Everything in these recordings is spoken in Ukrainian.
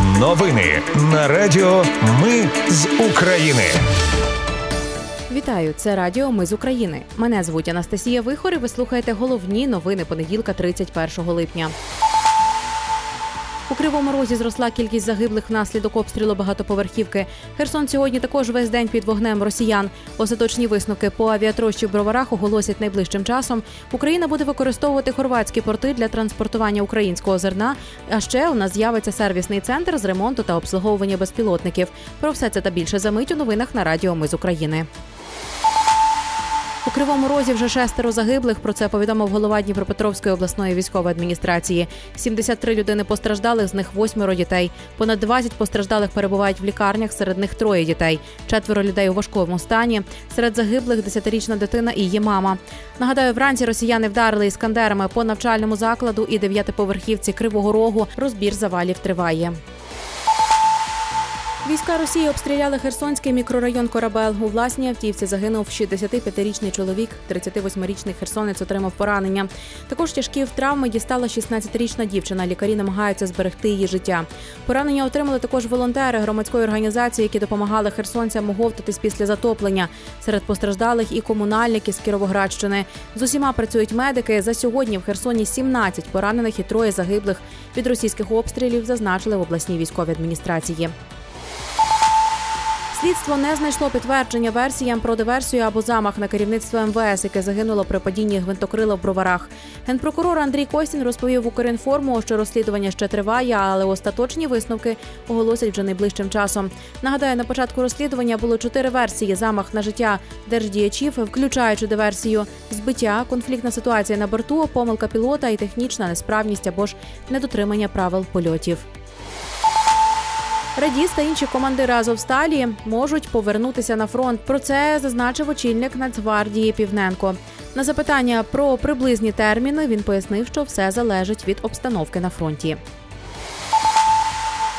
Новини на Радіо Ми з України. Вітаю, це Радіо Ми з України. Мене звуть Анастасія Вихор і Ви слухаєте головні новини понеділка, 31 липня. У кривому розі зросла кількість загиблих внаслідок обстрілу багатоповерхівки. Херсон сьогодні також весь день під вогнем росіян. Остаточні висновки по авіатрощі в броварах оголосять найближчим часом. Україна буде використовувати хорватські порти для транспортування українського зерна. А ще у нас з'явиться сервісний центр з ремонту та обслуговування безпілотників. Про все це та більше за мить у новинах на Радіо Ми з України. У кривому розі вже шестеро загиблих. Про це повідомив голова Дніпропетровської обласної військової адміністрації. 73 людини постраждалих, з них восьмеро дітей. Понад 20 постраждалих перебувають в лікарнях. Серед них троє дітей. Четверо людей у важкому стані. Серед загиблих десятирічна дитина і її мама. Нагадаю, вранці росіяни вдарили іскандерами по навчальному закладу і дев'ятиповерхівці Кривого Рогу. Розбір завалів триває. Війська Росії обстріляли Херсонський мікрорайон Корабел. У власній автівці загинув 65-річний чоловік. 38-річний херсонець отримав поранення. Також тяжкі травми дістала 16-річна дівчина. Лікарі намагаються зберегти її життя. Поранення отримали також волонтери громадської організації, які допомагали херсонцям оговтатись після затоплення. Серед постраждалих і комунальники з Кіровоградщини. З усіма працюють медики. За сьогодні в Херсоні 17 поранених і троє загиблих від російських обстрілів зазначили в обласній військовій адміністрації. Слідство не знайшло підтвердження версіям про диверсію або замах на керівництво МВС, яке загинуло при падінні гвинтокрила в броварах. Генпрокурор Андрій Костін розповів Укрінформу, що розслідування ще триває, але остаточні висновки оголосять вже найближчим часом. Нагадаю, на початку розслідування було чотири версії: замах на життя держдіячів, включаючи диверсію, збиття, конфліктна ситуація на борту, помилка пілота і технічна несправність або ж недотримання правил польотів. Радіс та інші командири Азовсталі можуть повернутися на фронт. Про це зазначив очільник Нацгвардії Півненко. На запитання про приблизні терміни він пояснив, що все залежить від обстановки на фронті.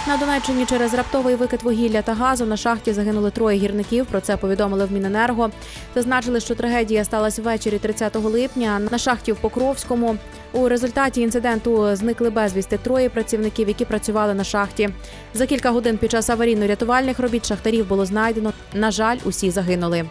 На Донеччині через раптовий викид вугілля та газу на шахті загинули троє гірників. Про це повідомили в Міненерго. Зазначили, що трагедія сталася ввечері 30 липня на шахті в Покровському. У результаті інциденту зникли безвісти троє працівників, які працювали на шахті. За кілька годин під час аварійно-рятувальних робіт шахтарів було знайдено. На жаль, усі загинули.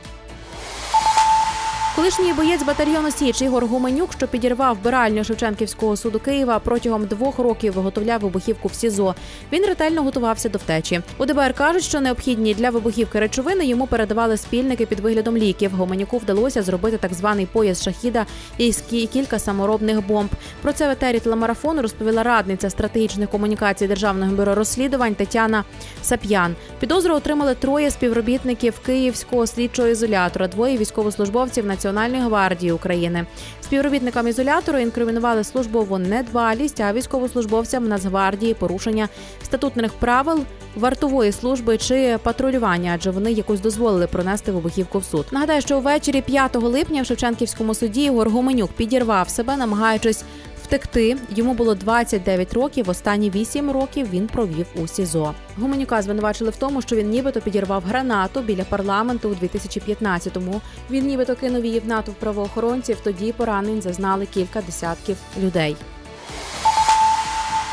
Колишній боєць батальйону Січ Ігор Гуменюк, що підірвав вбиральню Шевченківського суду Києва, протягом двох років виготовляв вибухівку в СІЗО. Він ретельно готувався до втечі. У ДБР кажуть, що необхідні для вибухівки речовини йому передавали спільники під виглядом ліків. Гуменюку вдалося зробити так званий пояс шахіда і кілька саморобних бомб. Про це в етері телемарафону розповіла радниця стратегічних комунікацій державного бюро розслідувань Тетяна Сап'ян. Підозру отримали троє співробітників Київського слідчого ізолятора, двоє військовослужбовців Національної гвардії України. Співробітникам ізолятору інкримінували службову недбалість, а військовослужбовцям Нацгвардії порушення статутних правил вартової служби чи патрулювання, адже вони якось дозволили пронести вибухівку в суд. Нагадаю, що ввечері 5 липня в Шевченківському суді Ігор Гуменюк підірвав себе, намагаючись втекти. Йому було 29 років. Останні 8 років він провів у СІЗО. Гуменюка звинувачили в тому, що він нібито підірвав гранату біля парламенту у 2015-му. Він нібито кинув її в натовп правоохоронців. Тоді поранень зазнали кілька десятків людей.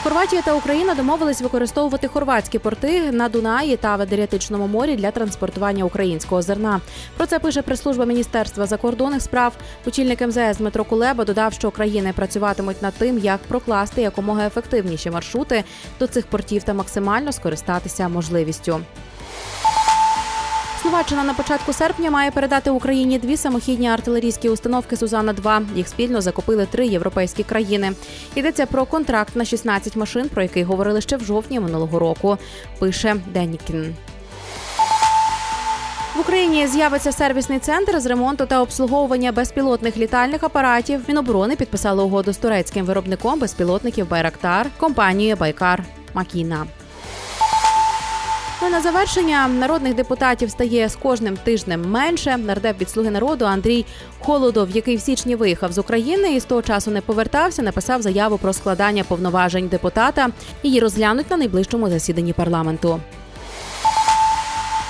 Хорватія та Україна домовились використовувати хорватські порти на Дунаї та в Адріатичному морі для транспортування українського зерна. Про це пише прес-служба Міністерства закордонних справ. Очільник МЗС Дмитро Кулеба додав, що країни працюватимуть над тим, як прокласти якомога ефективніші маршрути до цих портів та максимально скористатися можливістю. Словаччина на початку серпня має передати Україні дві самохідні артилерійські установки Сузана 2 Їх спільно закупили три європейські країни. Йдеться про контракт на 16 машин, про який говорили ще в жовтні минулого року. Пише Денікін. В Україні з'явиться сервісний центр з ремонту та обслуговування безпілотних літальних апаратів. Міноборони підписали угоду з турецьким виробником безпілотників Байрактар компанією Байкар Макіна. Ну на завершення народних депутатів стає з кожним тижнем менше. Нардеп від слуги народу Андрій Холодов, який в січні виїхав з України і з того часу не повертався, написав заяву про складання повноважень депутата. Її розглянуть на найближчому засіданні парламенту.